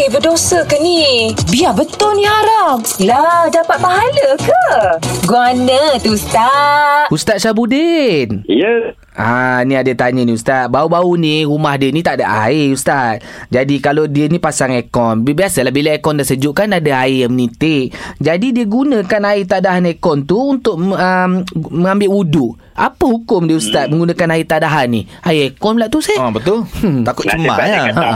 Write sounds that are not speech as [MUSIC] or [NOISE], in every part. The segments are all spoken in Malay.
Eh berdosa ke ni? Biar betul ni haram. Lah dapat pahala ke? Guana tu Ustaz. Ustaz Syabudin. Ya. Ah, ni ada tanya ni Ustaz. Bau-bau ni rumah dia ni tak ada air Ustaz. Jadi kalau dia ni pasang aircon, bi- biasalah bila aircon dah sejuk kan ada air yang menitik. Jadi dia gunakan air tadahan aircon tu untuk um, mengambil wuduk. Apa hukum dia Ustaz hmm. menggunakan air tadahan ni? Air aircon pula tu saya. Ah, betul. Hmm. Takut cemas ya. kata, Ha.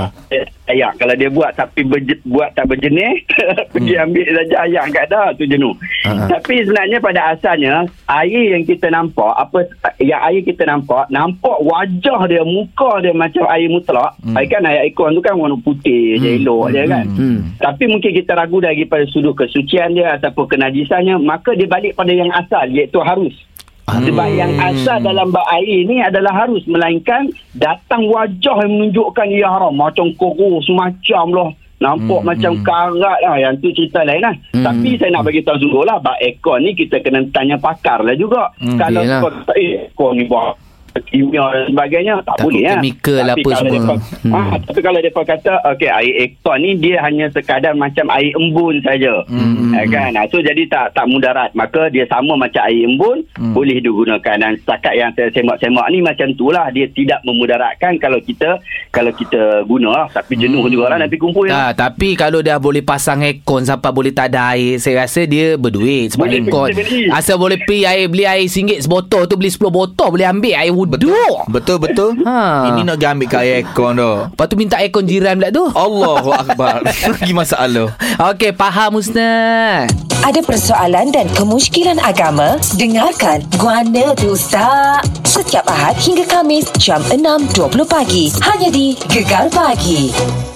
Ayak kalau dia buat tapi berje, buat tak berjenis [LAUGHS] pergi ambil saja ayak kat dah tu jenuh. Ha. Tapi sebenarnya pada asalnya air yang kita nampak apa yang air kita nampak nampak wajah dia muka dia macam air mutlak. Hmm. Air kan air ikon tu kan warna putih je elok je kan. Hmm. Tapi mungkin kita ragu daripada sudut kesucian dia ataupun kenajisannya maka dia balik pada yang asal iaitu harus. Sebab yang asal dalam bak air ni adalah harus Melainkan datang wajah yang menunjukkan ia haram Macam kurus macam lah Nampak hmm, macam hmm. karat lah Yang tu cerita lain lah Hmm. hmm. Tapi saya nak bagi tahu dulu lah Bak ekor ni kita kena tanya pakar lah juga Hmm, Kalau yelah. kau kata eh ekor ni buat kimia dan sebagainya tak Takut boleh chemical Tapi apa kalau semua. Depa, Hmm. ah, tapi kalau mereka kata okey air ekor ni dia hanya sekadar macam air embun saja. Hmm. Eh, kan? Ah, So jadi tak tak mudarat. Maka dia sama macam air embun Hmm. boleh digunakan dan setakat yang saya semak-semak ni macam itulah dia tidak memudaratkan kalau kita kalau kita guna lah. Tapi jenuh Hmm. juga lah nanti kumpul ya. Ah, tapi kalau dah boleh pasang aircon sampai boleh tak ada air, saya rasa dia berduit sebab Boleh aircon. pergi beli. Asal boleh pergi air beli air RM1 sebotol tu beli 10 botol boleh ambil air wuduk. Betul betul. Ha. Ini nak pergi ambil kat aircon tu. Lepas tu minta aircon jiran pula tu. Allahu akbar. [LAUGHS] Lagi masalah. Okey, faham Ustaz. Ada persoalan dan kemusykilan agama? Dengarkan Guana tu Ustaz. Setiap Ahad hingga Kamis jam 6.20 pagi. Hanya di Gegar Pagi.